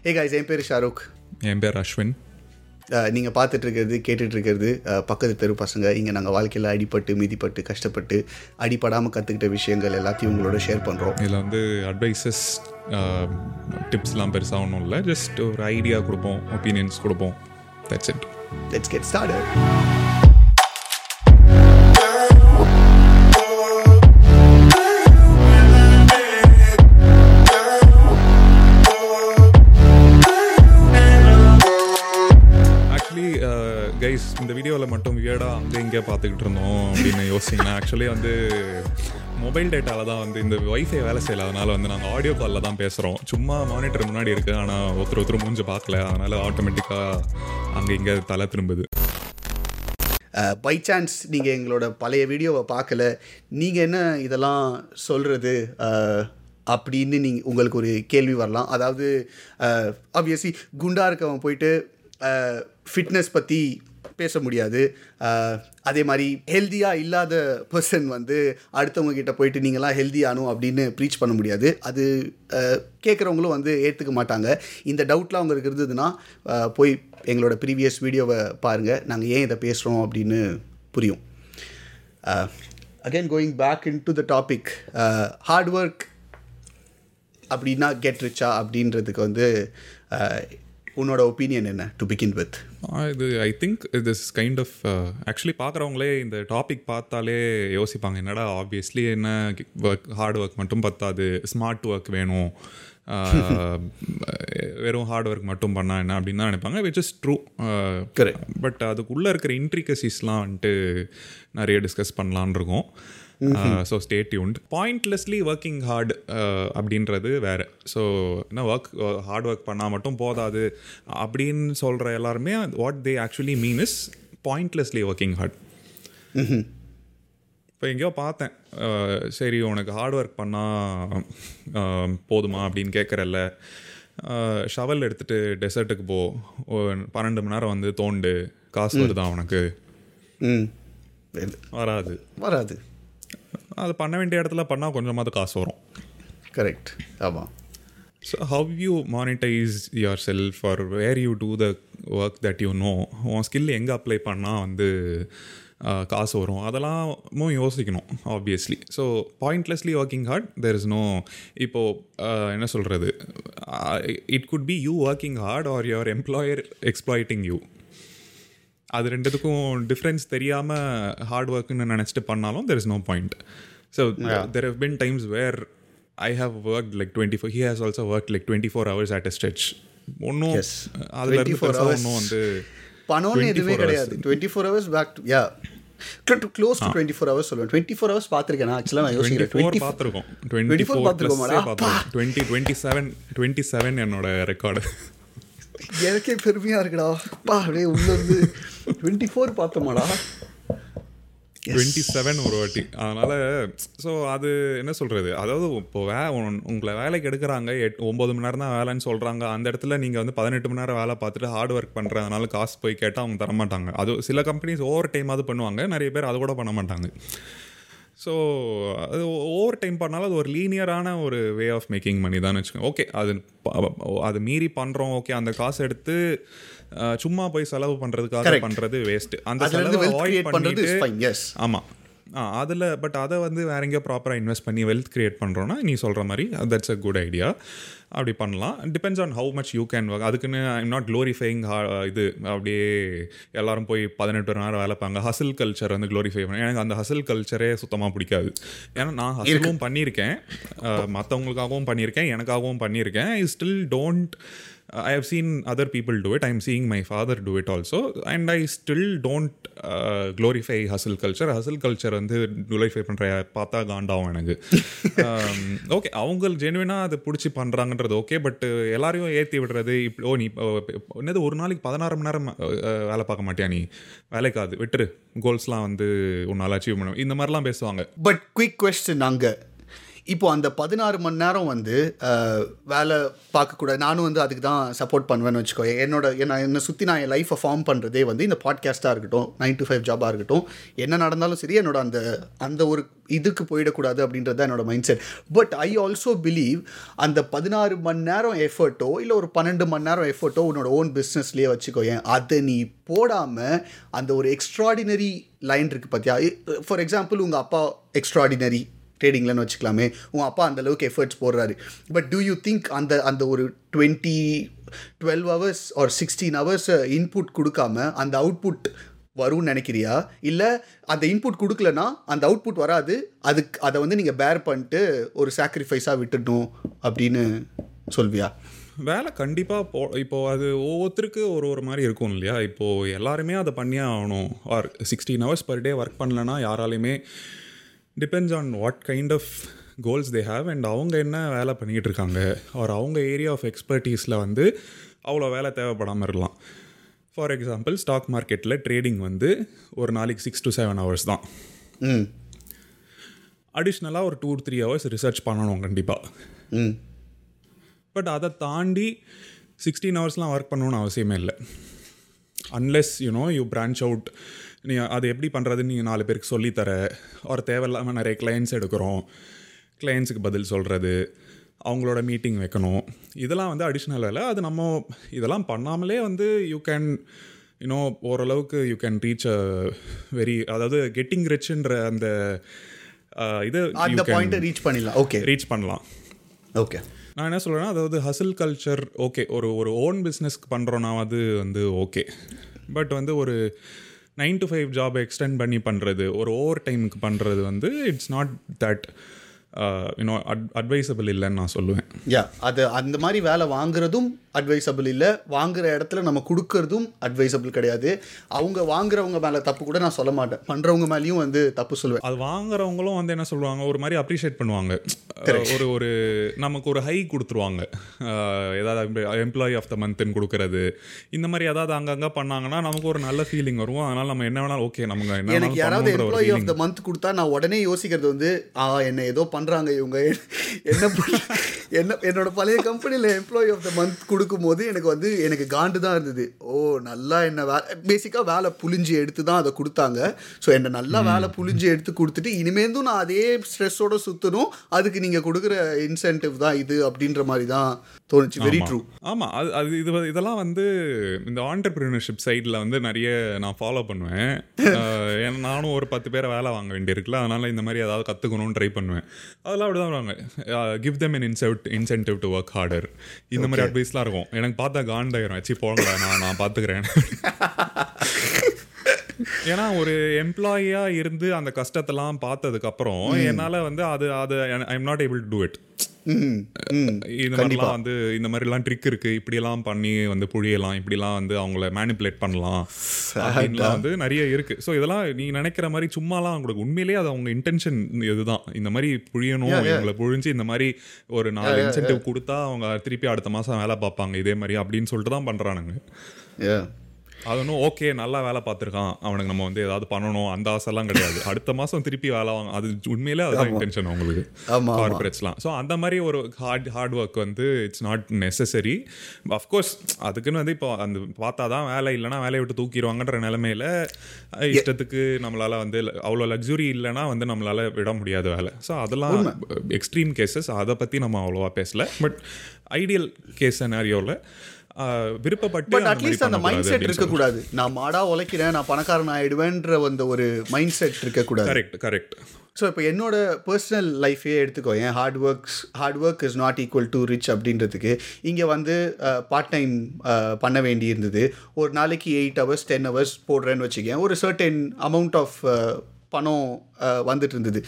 ஏ guys என் பேர் ஷாருக். என் பேர் அஸ்வின். நீங்கள் பார்த்துட்டு இருக்கிறது கேட்டுட்டு இருக்கிறது அஹ், பக்கத்து தெரு பசங்க இங்கே நாங்கள் வாழ்க்கையில் அடிபட்டு மிதிப்பட்டு கஷ்டப்பட்டு அடிபடாமல் கற்றுக்கிட்ட விஷயங்கள் எல்லாத்தையும் உங்களோட ஷேர் பண்ணுறோம் இதில் வந்து அட்வைசஸ் டிப்ஸ்லாம் பெருசாக ஒன்றும் இல்லை. ஜஸ்ட் ஒரு ஐடியா கொடுப்போம் ஒப்பீனியன்ஸ் கொடுப்போம். That's it let's get started இந்த வீடியோவில் மட்டும் வியர்டாக அங்கே இங்கே பார்த்துக்கிட்டு இருந்தோம் அப்படின்னு யோசிச்சிங்கன்னா ஆக்சுவலி வந்து மொபைல் டேட்டாவில் தான் வந்து இந்த ஒய்ஃபை வேலை செய்யல. அதனால் வந்து நாங்கள் ஆடியோ காலில் தான் பேசுகிறோம் சும்மா மானிட்டர் முன்னாடி இருக்குது ஆனால் ஒருத்தர் ஒருத்தர் மூஞ்சி பார்க்கல. அதனால் ஆட்டோமேட்டிக்காக அங்கே இங்கே தலை திரும்புது. பை சான்ஸ் நீங்கள் எங்களோட பழைய வீடியோவை பார்க்கல. நீங்கள் என்ன இதெல்லாம் சொல்கிறது அப்படின்னு நீங்கள் உங்களுக்கு ஒரு கேள்வி வரலாம். அதாவது ஆப்வியஸ்லி குண்டா இருக்கவன் போயிட்டு ஃபிட்னஸ் பற்றி பேச முடியாது அதே மாதிரி ஹெல்த்தியாக இல்லாத பர்சன் வந்து அடுத்தவங்க கிட்ட போயிட்டு நீங்களாம் ஹெல்தி ஆனும் அப்படின்னு ப்ரீச் பண்ண முடியாது. அது கேட்குறவங்களும் வந்து ஏற்றுக்க மாட்டாங்க. இந்த டவுட்லாம் அவங்களுக்கு இருந்ததுன்னா போய் எங்களோட ப்ரீவியஸ் வீடியோவை பாருங்கள் நாங்கள் ஏன் இதை பேசுகிறோம் அப்படின்னு புரியும். Again going back in to the topic hard work அப்படின்னா கெட் ரிச்சா அப்படின்றதுக்கு வந்து உன்னோட ஒப்பீனியன் என்ன டு பிகின் வித் இது I think this kind of actually பார்க்குறவங்களே இந்த டாபிக் பார்த்தாலே யோசிப்பாங்க என்னடா ஆப்வியஸ்லி என்ன ஒர்க் ஹார்ட் ஒர்க் மட்டும் பத்தாது ஸ்மார்ட் ஒர்க் வேணும் ஆ, வெறும் ஹார்ட் ஒர்க் மட்டும் பண்ணால் என்ன அப்படின்னு தான் நினைப்பாங்க விச் இஸ் ட்ரூ. பட் அதுக்குள்ளே இருக்கிற இன்ட்ரிகசிஸ்லாம் வந்துட்டு நிறைய டிஸ்கஸ் பண்ணலான் இருக்கோம். So stay tuned pointlessly working hard அப்படின்றது வேறு. ஸோ என்ன ஒர்க் ஹார்ட் ஒர்க் பண்ணால் மட்டும் போதாது அப்படின்னு சொல்கிற எல்லாருமே what they actually mean is pointlessly working hard இப்போ எங்கேயோ பார்த்தேன். சரி உனக்கு ஹார்ட் ஒர்க் பண்ணால் போதுமா அப்படின்னு கேட்குறல்ல. ஷவல் எடுத்துகிட்டு டெசர்ட்டுக்கு போ. பன்னெண்டு மணி நேரம் வந்து தோண்டு. காசு வருதா உனக்கு? வராது. வராது. அது பண்ண வேண்டிய இடத்துல பண்ணால் கொஞ்சமாவது காசு வரும். கரெக்ட் ஆமாம் so how you monetize yourself or where you do the work that you know உன் ஸ்கில் எங்கே அப்ளை பண்ணால் வந்து காசு வரும். அதெல்லாமும் யோசிக்கணும் obviously so pointlessly working hard there is no இப்போது என்ன சொல்கிறது it could be you working hard or your employer exploiting you அது ரெண்டுத்துக்கும் டிஃப்ரென்ஸ் தெரியாமல் ஹார்ட் ஒர்க்னு நினச்சிட்டு பண்ணாலும் there is no point so there have been times where I have work like twenty four he has also work like twenty four hours at a stretch ஒன்றும். அதில் இருந்து 24 பெருசாக hours. ஒன்றும் வந்து பணம்னு எதுவுமே 24 hours. கிடையாது. Twenty four hours back to ya close to twenty four hours சொல்லுவேன். டுவெண்ட்டி ஃபோர் ஹவர்ஸ் பார்த்துருக்கேன் ஆக்சுவலாக நான் யோசிக்கிறேன். டுவெண்ட்டி பார்த்துருக்கோம். டுவெண்ட்டி ஃபோர் பார்த்துருக்கோம் twenty twenty seven twenty seven என்னோட ரெக்கார்டு எனக்கே பெருமையாக இருக்குடா. அப்பா அப்படியே உள்ள இருந்து டுவெண்ட்டி ஃபோர் பார்த்தோமாடா. டுவெண்ட்டி செவன் ஒரு வாட்டி. அதனால் ஸோ அது என்ன சொல்கிறது அதாவது இப்போ வே உங்களை வேலைக்கு எடுக்கிறாங்க. எட் ஒம்பது மணி நேரம் தான் வேலைன்னு சொல்கிறாங்க அந்த இடத்துல நீங்கள் வந்து பதினெட்டு மணி நேரம் வேலை பார்த்துட்டு ஹார்ட் ஒர்க் பண்ணுறதுனால காசு போய் கேட்டால் அவங்க தரமாட்டாங்க. அது சில கம்பெனிஸ் ஓவர் டைமாவது பண்ணுவாங்க. நிறைய பேர் அது கூட பண்ண மாட்டாங்க. ஸோ அது ஓவர் டைம் பண்ணாலும் அது ஒரு லீனியரான ஒரு வே ஆஃப் மேக்கிங் மணி தான் வச்சுக்கோங்க. ஓகே அது அது மீறி பண்ணுறோம் ஓகே அந்த காசு எடுத்து சும்மா போய் செலவு பண்ணுறதுக்காக. பண்ணுறது வேஸ்ட் அந்த செலவை அவாய்ட் பண்ணிட்டு ஆமாம் ஆ அதில் பட் அதை வந்து வேற எங்கேயோ ப்ராப்பராக இன்வெஸ்ட் பண்ணி வெல்த் கிரியேட் பண்ணுறோன்னா நீ சொல்கிற மாதிரி தட்ஸ் அ குட் ஐடியா அப்படி பண்ணலாம். Depends on how much you can work அதுக்குன்னு ஐம் நாட் க்ளோரிஃபைங் இது அப்படியே எல்லாரும் போய் பதினெட்டு மணி நேரம் வேலை பாங்க ஹசில் கல்ச்சர் வந்து க்ளோரிஃபை பண்ண எனக்கு அந்த ஹசில் கல்ச்சரே சுத்தமாக பிடிக்காது. ஏன்னா நான் ஹசிலும் பண்ணியிருக்கேன். மற்றவங்களுக்காகவும் பண்ணியிருக்கேன் எனக்காகவும் பண்ணியிருக்கேன். I still don't I have seen other people do it I am seeing my father do it also and I still don't glorify hustle culture hustle culture வந்து க்ளோரிஃபை பண்ணுற பார்த்தா காண்டாகும் எனக்கு. ஓகே அவங்க ஜெனுவினாக அதை பிடிச்சி பண்ணுறாங்கன்றது ஓகே பட் எல்லாரையும் ஏற்றி விடுறது இப்போ ஓ நீ என்னது ஒரு நாளைக்கு பதினாறு மணி நேரம் வேலை பார்க்க மாட்டியா நீ? வேலைக்காது விட்டுரு. கோல்ஸ்லாம் வந்து உன்னால் அச்சீவ் பண்ண இந்த மாதிரிலாம் பேசுவாங்க. பட் குயிக் கொஸ்டின் அங்கே. இப்போ அந்த பதினாறு மணி நேரம் வந்து வேலை பார்க்கக்கூடாது நானும் வந்து அதுக்கு தான் சப்போர்ட் பண்ணுவேன்னு வச்சுக்கோ. என்னோட என்ன என்னை சுற்றி நான் என் லைஃப்பை ஃபார்ம் பண்ணுறதே வந்து இந்த பாட்காஸ்ட்டாக இருக்கட்டும் நைன் டு ஃபைவ் ஜாபாக இருக்கட்டும் என்ன நடந்தாலும் சரி என்னோட அந்த அந்த ஒரு இதுக்கு போயிடக்கூடாது அப்படின்றது தான் என்னோட mindset but I also believe அந்த பதினாறு மணி நேரம் எஃபர்ட்டோ இல்லை ஒரு பன்னெண்டு மணி நேரம் எஃபர்ட்டோ உன்னோட ஓன் பிஸ்னஸ்லேயே வச்சுக்கோ. ஏன் அதை நீ போடாமல் அந்த ஒரு எக்ஸ்ட்ராடினரி லைன் இருக்குது பார்த்தியா ஃபார் எக்ஸாம்பிள் உங்கள் அப்பா எக்ஸ்ட்ராடினரி ட்ரேடிங்லன்னு வச்சுக்கலாமே. உங்கள் அப்பா அந்த அளவுக்கு எஃபர்ட்ஸ் போடுறாரு. பட் டூ யூ திங்க் அந்த அந்த ஒரு டுவெண்ட்டி டுவெல் ஹவர்ஸ் ஒரு சிக்ஸ்டீன் ஹவர்ஸ் இன்புட் கொடுக்காம அந்த அவுட்புட் வரும்னு நினைக்கிறியா? இல்லை அந்த இன்புட் கொடுக்கலனா அந்த அவுட்புட் வராது அதுக்கு அதை வந்து நீங்கள் பேர் பண்ணிட்டு ஒரு சாக்ரிஃபைஸாக விட்டுடணும் அப்படின்னு சொல்வியா? வேலை கண்டிப்பாக போ இப்போது அது ஒவ்வொருத்தருக்கு ஒரு ஒரு மாதிரி இருக்கும் இல்லையா? இப்போது எல்லாருமே அதை பண்ணியே ஆகணும். Or sixteen hours per day work பண்ணலன்னா யாராலையுமே depends on what kind of goals they have and அவங்க என்ன வேலை பண்ணிகிட்டு இருக்காங்க. ஆர் அவங்க ஏரியா ஆஃப் எக்ஸ்பர்டீஸில் வந்து அவ்வளோ வேலை தேவைப்படாமல் இருக்கலாம். ஃபார் எக்ஸாம்பிள் ஸ்டாக் மார்க்கெட்டில் ட்ரேடிங் வந்து ஒரு நாளைக்கு சிக்ஸ் டு செவன் ஹவர்ஸ் தான். அடிஷ்னலாக ஒரு டூ த்ரீ ஹவர்ஸ் ரிசர்ச் பண்ணணும் கண்டிப்பாக ம். பட் அதை தாண்டி சிக்ஸ்டீன் ஹவர்ஸ்லாம் ஒர்க் பண்ணணும்னு அவசியமே இல்லை. Unless you know you branch out நீ அது எப்படி பண்ணுறதுன்னு நீங்கள் நாலு பேருக்கு சொல்லித்தர ஒரு தேவையில்லாமல் நிறைய கிளைண்ட்ஸ் எடுக்கிறோம். கிளைண்ட்ஸுக்கு பதில் சொல்கிறது அவங்களோட மீட்டிங் வைக்கணும். இதெல்லாம் வந்து அடிஷ்னல் வேலை. அது நம்ம இதெல்லாம் பண்ணாமலே வந்து யூ கேன் யூனோ ஓரளவுக்கு you can reach a very அதாவது கெட்டிங் ரிச்ன்ற அந்த இது அந்த பாயிண்ட்டை ரீச் பண்ணிடலாம். ஓகே ரீச் பண்ணலாம். ஓகே நான் என்ன சொல்கிறேன்னா அதாவது ஹசில் கல்ச்சர் ஓகே ஒரு ஒரு ஓன் பிஸ்னஸ்க்கு பண்ணுறோன்னா அது வந்து ஓகே பட் வந்து ஒரு nine to five job extend பண்ணி பண்ணுறது ஒரு ஓவர் டைமுக்கு பண்ணுறது வந்து it's not that you know at advisable இல்லைன்னு நான் சொல்லுவேன். யா அது அந்த மாதிரி வேலை வாங்குறதும் அட்வைசபிள் இல்லை. வாங்குற இடத்துல நம்ம கொடுக்கறதும் அட்வைசபிள் கிடையாது. அவங்க வாங்குறவங்க மேலே தப்பு கூட நான் சொல்ல மாட்டேன். பண்ணுறவங்க மேலேயும் வந்து தப்பு சொல்லுவேன். அது வாங்குறவங்களும் வந்து என்ன சொல்லுவாங்க? ஒரு மாதிரி அப்ரிஷியேட் பண்ணுவாங்க. ஒரு ஒரு நமக்கு ஒரு ஹை கொடுத்துருவாங்க. ஏதாவது எம்ப்ளாயி ஆஃப் த மந்த்னு கொடுக்கறது. இந்த மாதிரி ஏதாவது அங்கங்கே பண்ணாங்கன்னா நமக்கு ஒரு நல்ல ஃபீலிங் வரும். அதனால நம்ம என்ன வேணாலும் ஓகே நமக்கு எனக்கு யாராவது எம்ப்ளாயி. ஆஃப் த மந்த் கொடுத்தா நான் உடனே யோசிக்கிறது வந்து என்ன ஏதோ பண்ணுறாங்க இவங்க. என்ன என்ன என்னோட பழைய கம்பெனியில் எம்ப்ளாயி ஆஃப் த மந்த் கொடுக்கும்போது எனக்கு வந்து எனக்கு காண்டு தான் இருந்தது. ஓ நல்லா என்ன வே பேசிக்காக வேலை புழிஞ்சு எடுத்து தான் அதை கொடுத்தாங்க. ஸோ என்னை நல்லா வேலை புழிஞ்சு எடுத்து கொடுத்துட்டு இனிமேந்தும் நான் அதே ஸ்ட்ரெஸ்ஸோட சுற்றணும் அதுக்கு நீங்கள் கொடுக்குற இன்சென்டிவ் தான் இது அப்படின்ற மாதிரி தான் தோணுச்சு. வெரி ட்ரூ ஆமாம் அது அது இது இதெல்லாம் வந்து இந்த ஆண்டர்பிரினர்ஷிப் சைடில் வந்து நிறைய நான் ஃபாலோ பண்ணுவேன். ஏன்னா நானும் ஒரு பத்து பேரை வேலை வாங்க வேண்டியிருக்குல்ல. அதனால இந்த மாதிரி ஏதாவது கற்றுக்கணும்னு ட்ரை பண்ணுவேன். அதெல்லாம் அப்படி தான் வருவாங்க give them in incent incentive to work harder இந்த மாதிரி அட்வைஸ்லாம் இருக்கும். எனக்கு பார்த்தா காண்டாயிரும் வச்சு போங்கடா நான் நான் பார்த்துக்கிறேன் ஏன்னா ஒரு எம்ப்ளாயியா இருந்து அந்த கஷ்டத்தெல்லாம் பார்த்ததுக்கப்புறம் என்னால் வந்து அது அது I am not able to do it இந்த மாதிரிலாம் வந்து இந்த மாதிரிலாம் ட்ரிக் இருக்கு. இப்படியெல்லாம் பண்ணி வந்து புழியலாம் இப்படிலாம் வந்து அவங்கள மேனிப்புலேட் பண்ணலாம். அப்படின்லாம் வந்து நிறைய இருக்கு. ஸோ இதெல்லாம் நீ நினைக்கிற மாதிரி சும்மாலாம் அவங்களுக்கு உண்மையிலேயே அது அவங்க இன்டென்ஷன் இதுதான். இந்த மாதிரி புழியணும் இவங்களை புழிஞ்சு இந்த மாதிரி ஒரு நாலு இன்சென்டிவ் கொடுத்தா அவங்க திருப்பி அடுத்த மாசம் வேலை பார்ப்பாங்க இதே மாதிரி அப்படின்னு சொல்லிட்டு தான் பண்றானுங்க Yeah. அது ஒன்றும் ஓகே நல்லா வேலை பார்த்துருக்கான். அவனுக்கு நம்ம வந்து ஏதாவது பண்ணணும். அந்த ஆசைலாம் கிடையாது. அடுத்த மாதம் திருப்பி வேலை வாங்க அது உண்மையிலே அதுதான் இன்டென்ஷன் அவங்களுக்கு. கார்பரேட்ஸ்லாம் ஸோ அந்த மாதிரி ஒரு ஹார்ட் ஹார்ட் ஒர்க் வந்து it's not necessary of course அதுக்குன்னு வந்து இப்போ அந்த பார்த்தா தான் வேலை இல்லைன்னா வேலையை விட்டு தூக்கிடுவாங்கன்ற நிலமையில இஷ்டத்துக்கு நம்மளால வந்து அவ்வளோ லக்ஸுரி இல்லைன்னா வந்து நம்மளால விட முடியாது வேலை. ஸோ அதெல்லாம் எக்ஸ்ட்ரீம் கேசஸ் அதை பற்றி நம்ம அவ்வளோவா பேசல. பட் ஐடியல் கேஸ் சினாரியோவில் விருப்பப்பட்டு அட்லீஸ்ட் அந்த மைண்ட் செட் இருக்கக்கூடாது. நான் மாடா உழைக்கிறேன் நான் பணக்காரன் ஆயிடுவேன்ற அந்த ஒரு மைண்ட் செட் இருக்கக்கூடாது. கரெக்ட் கரெக்ட் ஸோ இப்போ என்னோட பர்சனல் லைஃபே எடுத்துக்கோ ஏன் hard works hard work is not equal to rich அப்படின்றதுக்கு இங்கே வந்து பார்ட் டைம் பண்ண வேண்டி இருந்தது ஒரு நாளைக்கு எயிட் ஹவர்ஸ் டென் ஹவர்ஸ் போடுறேன்னு வச்சுக்கேன். ஒரு சர்டன் அமௌண்ட் ஆஃப் பணம் வந்துட்டு இருந்தது.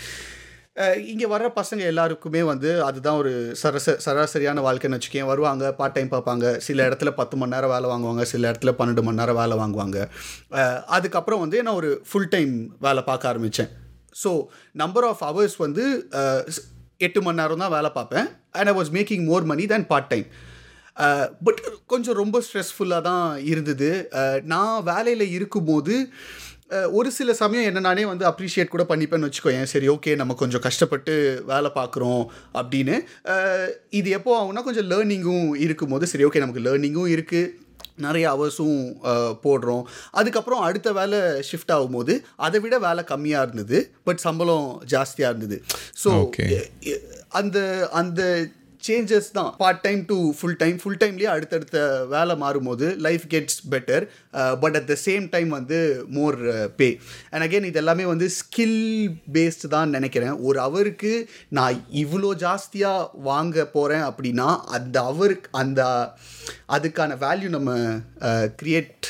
இங்கே வர்ற பசங்க எல்லாருக்குமே வந்து அதுதான் ஒரு சரச சராசரியான வாழ்க்கைன்னு வச்சுக்கேன் வருவாங்க பார்ட் டைம் பார்ப்பாங்க. சில இடத்துல பத்து மணி நேரம் வேலை வாங்குவாங்க சில இடத்துல பன்னெண்டு மணி நேரம் வேலை வாங்குவாங்க. அதுக்கப்புறம் வந்து நான் ஒரு ஃபுல் டைம் வேலை பார்க்க ஆரம்பித்தேன் ஸோ நம்பர் ஆஃப் ஹவர்ஸ் வந்து எட்டு மணி நேரம் தான் வேலை பார்ப்பேன். And I was making more money than part time but கொஞ்சம் ரொம்ப ஸ்ட்ரெஸ்ஃபுல்லாக தான் இருந்தது. நான் வேலையில் இருக்கும்போது ஒரு சில சமயம் என்ன நானே வந்து அப்ரிஷியேட் கூட பண்ணிப்பேன்னு வச்சுக்கோயேன் சரி ஓகே நம்ம கொஞ்சம் கஷ்டப்பட்டு வேலை பார்க்குறோம் அப்படின்னு. இது எப்போ ஆகும்னா கொஞ்சம் லேர்னிங்கும் இருக்கும்போது சரி ஓகே நமக்கு லேர்னிங்கும் இருக்குது நிறைய ஹவர்ஸும் போடுறோம். அதுக்கப்புறம் அடுத்த வேலை ஷிஃப்ட் ஆகும்போது அதை விட வேலை கம்மியாக இருந்தது பட் சம்பளம் ஜாஸ்தியாக இருந்தது. ஸோ. அந்த அந்த சேஞ்சஸ் தான். Part time to full time full டைம்லேயே அடுத்தடுத்த வேலை மாறும்போது life gets better but at the same time வந்து மோர் பே அண்ட் அகெயின் இது எல்லாமே வந்து ஸ்கில் பேஸ்டு தான் நினைக்கிறேன். ஒரு அவருக்கு நான் இவ்வளோ ஜாஸ்தியாக வாங்க போகிறேன் அப்படின்னா அந்த அவருக்கு அந்த அதுக்கான வேல்யூ நம்ம க்ரியேட்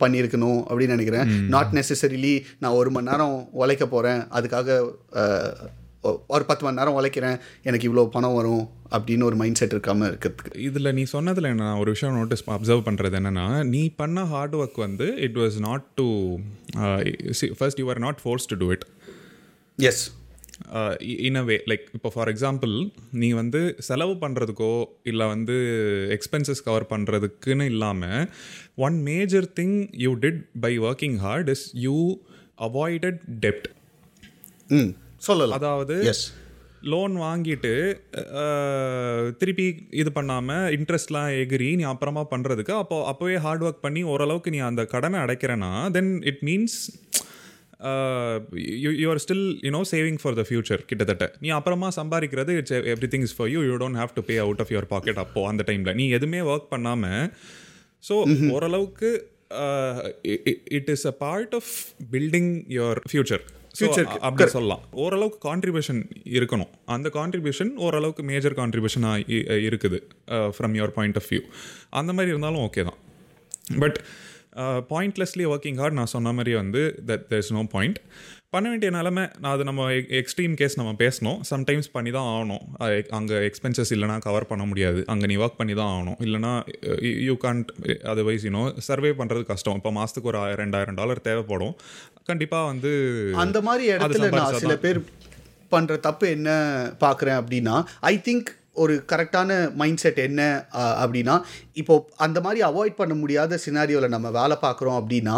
பண்ணியிருக்கணும் அப்படின்னு நினைக்கிறேன். நாட் நெசசரிலி நான் ஒரு மணி நேரம் உழைக்க போகிறேன் அதுக்காக ஒ- ஒரு பத்து மணி நேரம் உழைக்கிறேன் எனக்கு இவ்வளோ பணம் வரும் அப்படின்னு ஒரு மைண்ட் செட் இருக்காமல் இருக்கிறதுக்கு. இதில் நீ சொன்னதில் நான் ஒரு விஷயம் நோட்டீஸ் அப்சர்வ் பண்ணுறது என்னென்னா நீ பண்ண ஹார்ட் ஒர்க் வந்து it was not to first you are not force to do it as in a way like இப்போ ஃபார் எக்ஸாம்பிள் நீ வந்து செலவு பண்ணுறதுக்கோ இல்லை வந்து எக்ஸ்பென்சஸ் கவர் பண்ணுறதுக்குன்னு இல்லாமல் one major thing you did by working hard is you avoided dept hmm. சொல்லலாம். அதாவது லோன் வாங்கிட்டு திருப்பி இது பண்ணாமல் இன்ட்ரெஸ்ட்லாம் எகிரி நீ அப்புறமா பண்ணுறதுக்கு அப்போ அப்போவே ஹார்ட் ஒர்க் பண்ணி ஓரளவுக்கு நீ அந்த கடனை அடைக்கிறேன்னா then it means you are still you know saving for the future கிட்டத்தட்ட. நீ அப்புறமா சம்பாதிக்கிறது it's everything is for you you don't have to pay out of your pocket அப்போ அந்த டைமில் நீ எதுவுமே ஒர்க் பண்ணாமல் ஸோ ஓரளவுக்கு it is a part of building your future Future, அப்படி சொல்லலாம். ஓரளவுக்கு கான்ட்ரிபியூஷன் இருக்கணும். அந்த கான்ட்ரிபியூஷன் ஓரளவுக்கு மேஜர் கான்ட்ரிபியூஷனாக இருக்குது from your point of view அந்த மாதிரி இருந்தாலும் ஓகே தான். பட் பாயிண்ட்லெஸ்லி ஒர்க்கிங் ஹார்ட் நான் சொன்ன மாதிரி வந்து that there is no point பண்ண வேண்டிய நிலமை நான் அது நம்ம எக்ஸ்ட்ரீம் கேஸ் நம்ம பேசணும். சம்டைம்ஸ் பண்ணி தான் ஆகணும் அங்கே எக்ஸ்பென்சஸ் இல்லைனா கவர் பண்ண முடியாது. அங்கே நீ ஒர்க் பண்ணி தான் ஆகணும் இல்லைனா you can't otherwise you know survive பண்ணுறது கஷ்டம். இப்போ மாதத்துக்கு ஒரு ஆயிரம் ரெண்டாயிரம் டாலர் தேவைப்படும். கண்டிப்பாக வந்து அந்த மாதிரி இடத்துல நான் சில பேர் பண்ணுற தப்பு என்ன பார்க்குறேன் அப்படின்னா ஐ திங்க் ஒரு கரெக்டான மைண்ட் செட் என்ன அப்படின்னா இப்போ அந்த மாதிரி அவாய்ட் பண்ண முடியாத சினாரியோவில் நம்ம வேலை பார்க்குறோம் அப்படின்னா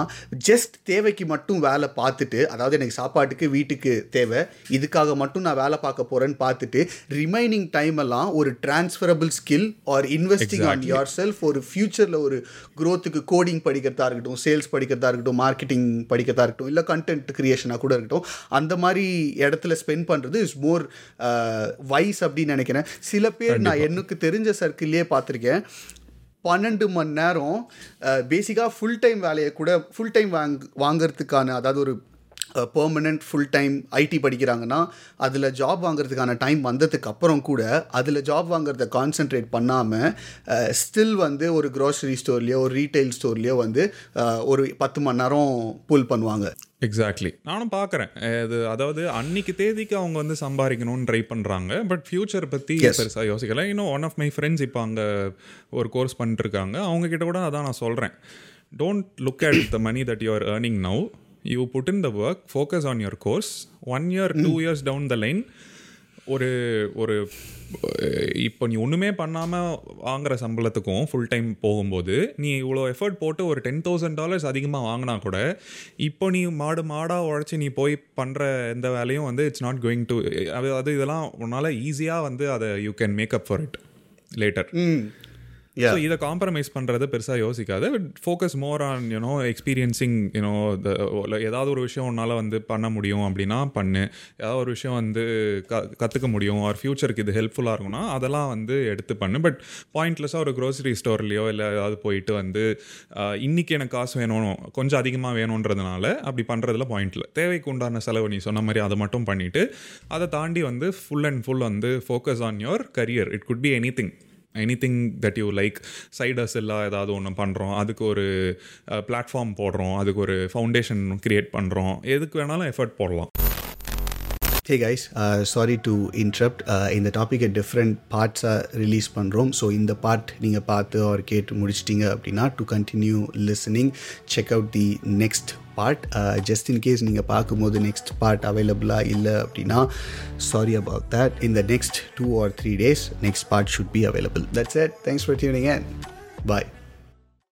ஜஸ்ட் தேவைக்கு மட்டும் வேலை பார்த்துட்டு அதாவது எனக்கு சாப்பாட்டுக்கு வீட்டுக்கு தேவை இதுக்காக மட்டும் நான் வேலை பார்க்க போகிறேன்னு பார்த்துட்டு ரிமைனிங் டைம் எல்லாம் ஒரு transferable skill or investing on yourself ஒரு ஃபியூச்சரில் ஒரு க்ரோத்துக்கு கோடிங் படிக்கிறதா இருக்கட்டும் சேல்ஸ் படிக்கிறதா இருக்கட்டும் மார்க்கெட்டிங் படிக்கிறதா இருக்கட்டும் இல்லை கண்டென்ட் கிரியேஷனாக கூட இருக்கட்டும் அந்த மாதிரி இடத்துல ஸ்பெண்ட் பண்ணுறது இஸ் மோர் வைஸ் அப்படின்னு நினைக்கிறேன். சில பேர் நான் எனக்கு தெரிஞ்ச சர்க்கிள்லேயே பார்த்துருக்கேன். பன்னெண்டு மணி நேரம் பேசிக்காக ஃபுல் டைம் வேலையை கூட ஃபுல் டைம் வாங் வாங்குறதுக்கான அதாவது ஒரு பெர்மனண்ட் ஃபுல் டைம் ஐடி படிக்கிறாங்கன்னா அதில் ஜாப் வாங்குறதுக்கான டைம் வந்ததுக்கு அப்புறம் கூட அதில் ஜாப் வாங்குறத கான்சென்ட்ரேட் பண்ணாமல் ஸ்டில் வந்து ஒரு க்ரோசரி ஸ்டோர்லேயோ ஒரு ரீட்டைல் ஸ்டோர்லேயோ வந்து ஒரு பத்து மணி நேரம் புல் பண்ணுவாங்க. எக்ஸாக்ட்லி நானும் பார்க்குறேன் அது அதாவது அன்னைக்கு தேதிக்கு அவங்க வந்து சம்பாதிக்கணும்னு ட்ரை பண்ணுறாங்க பட் ஃபியூச்சர் பற்றி பெருசாக யோசிக்கல. இன்னும் ஒன் ஆஃப் மை ஃப்ரெண்ட்ஸ் இப்போ அங்கே ஒரு கோர்ஸ் பண்ணிட்டுருக்காங்க அவங்க கிட்ட கூட அதான் நான் சொல்கிறேன் don't look at the money that you are earning now you put in the work focus on your course one year two years down the line ஒரு ஒரு இப்போ நீ ஒன்றுமே பண்ணாமல் வாங்குற சம்பளத்துக்கும் ஃபுல் டைம் போகும்போது நீ இவ்வளோ எஃபர்ட் போட்டு ஒரு டென் தௌசண்ட் டாலர்ஸ் அதிகமாக வாங்கினா கூட இப்போ நீ மாடு மாடாக உழைச்சி நீ போய் பண்ணுற எந்த வேலையும் வந்து இட்ஸ் நாட் கோயிங் டு அது இதெல்லாம் உன்னால் ஈஸியாக வந்து அதை you can make up for it later so இதை காம்ப்ரமைஸ் பண்ணுறது பெருசாக யோசிக்காது. Focus more on you know experiencing you know ஏதாவது ஒரு விஷயம் உன்னால் வந்து பண்ண முடியும் அப்படின்னா பண்ணு. ஏதாவது ஒரு விஷயம் வந்து க கற்றுக்க முடியும் ஆர் ஃப்யூச்சருக்கு இது ஹெல்ப்ஃபுல்லாக இருக்கும்னா அதெல்லாம் வந்து எடுத்து பண்ணு. பட் பாயிண்ட்லெஸ்ஸாக ஒரு க்ரோசரி ஸ்டோர்லேயோ இல்லை ஏதாவது போயிட்டு வந்து ஆஹ், இன்னைக்கு எனக்கு காசு வேணும் கொஞ்சம் அதிகமாக வேணுன்றதுனால அப்படி பண்ணுறதுல பாயிண்ட்ல தேவைக்கு உண்டான செலவு நீ சொன்ன மாதிரி அதை மட்டும் பண்ணிவிட்டு அதை தாண்டி வந்து ஃபுல் அண்ட் ஃபுல் வந்து focus on your career it could be anything anything that you like ciders எல்லாம் ஏதாவது ஒன்று பண்ணுறோம் அதுக்கு ஒரு பிளாட்ஃபார்ம் போடுறோம் அதுக்கு ஒரு ஃபவுண்டேஷன் கிரியேட் பண்ணுறோம் எதுக்கு வேணாலும் எஃபர்ட் போடலாம். Hey guys sorry to interrupt இந்த டாப்பிக்கை டிஃப்ரெண்ட் பார்ட்ஸாக ரிலீஸ் பண்ணுறோம் ஸோ இந்த பார்ட் நீங்கள் பார்த்து அவர் கேட்டு முடிச்சிட்டிங்க அப்படின்னா to continue listening check out the next part just in case நீங்கள் பார்க்கும்போது நெக்ஸ்ட் பார்ட் அவைலபிளாக இல்லை அப்படின்னா sorry about that in the next two or three days next part should be available that's it thanks for tuning and bye